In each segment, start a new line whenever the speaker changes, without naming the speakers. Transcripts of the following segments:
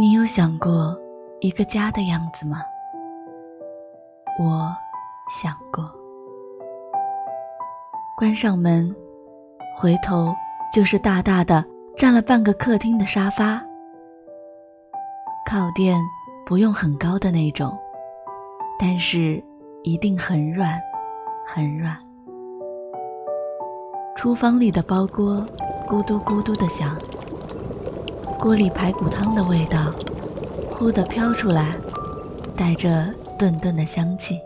你有想过一个家的样子吗？我想过。关上门，回头就是大大的占了半个客厅的沙发，靠垫不用很高的那种，但是一定很软，很软。厨房里的煲锅咕嘟咕嘟的响。锅里排骨汤的味道，忽地飘出来，带着顿顿的香气。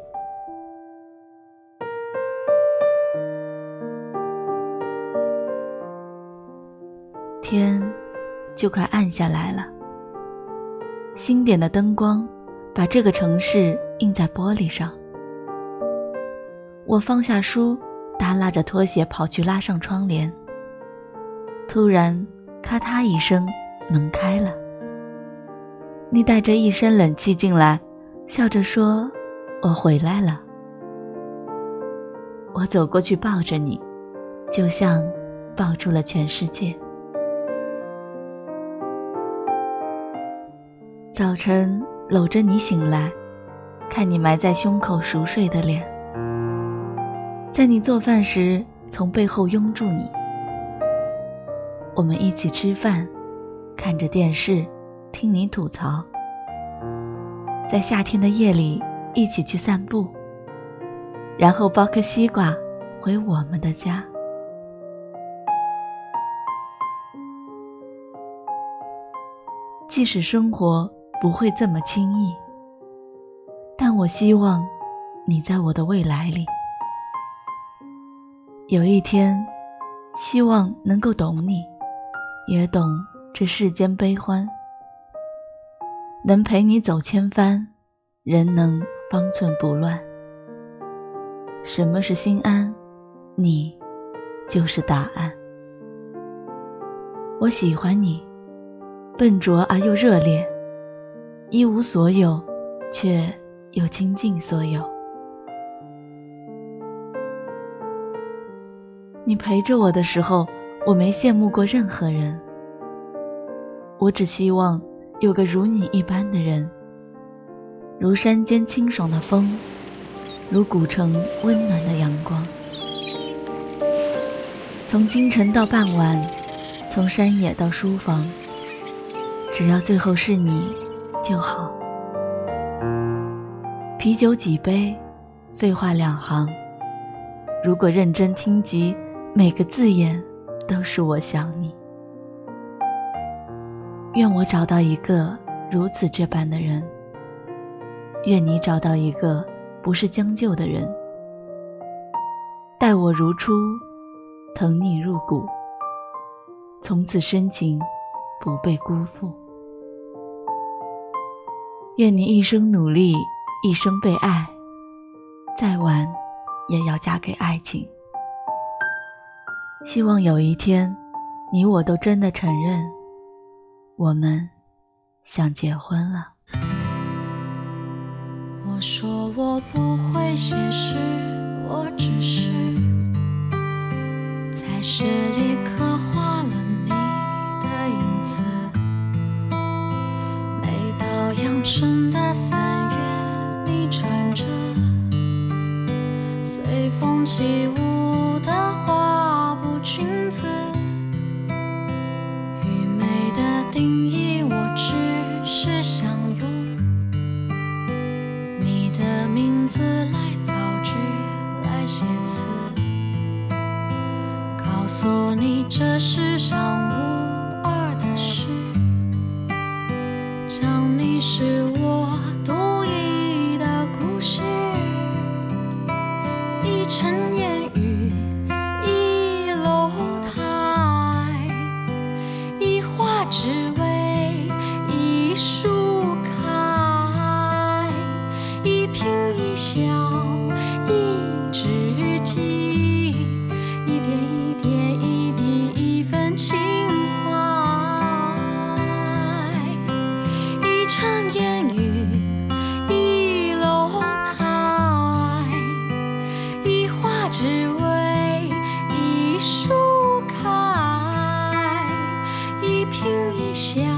天就快暗下来了，星点的灯光把这个城市映在玻璃上。我放下书，耷拉着拖鞋跑去拉上窗帘。突然，咔嗒一声。门开了，你带着一身冷气进来，笑着说：“我回来了。”我走过去抱着你，就像抱住了全世界。早晨搂着你醒来，看你埋在胸口熟睡的脸，在你做饭时从背后拥住你，我们一起吃饭。看着电视，听你吐槽，在夏天的夜里一起去散步，然后剥颗西瓜回我们的家。即使生活不会这么轻易，但我希望你在我的未来里，有一天，希望能够懂你，也懂。这世间悲欢，能陪你走千帆，人能方寸不乱。什么是心安？你就是答案。我喜欢你，笨拙而又热烈，一无所有，却又倾尽所有。你陪着我的时候，我没羡慕过任何人。我只希望有个如你一般的人，如山间清爽的风，如古城温暖的阳光。从清晨到傍晚，从山野到书房，只要最后是你就好。啤酒几杯，废话两行。如果认真听及，每个字眼都是我想你。愿我找到一个如此这般的人，愿你找到一个不是将就的人，待我如初，疼你入骨，从此深情不被辜负。愿你一生努力，一生被爱，再晚也要嫁给爱情。希望有一天，你我都真的承认。我们想结婚了。
我说我不会写诗，我只是在诗里刻画了你的影子。每到阳春的三月，你穿着随风起舞做你这世上无二的事，讲你是我谢。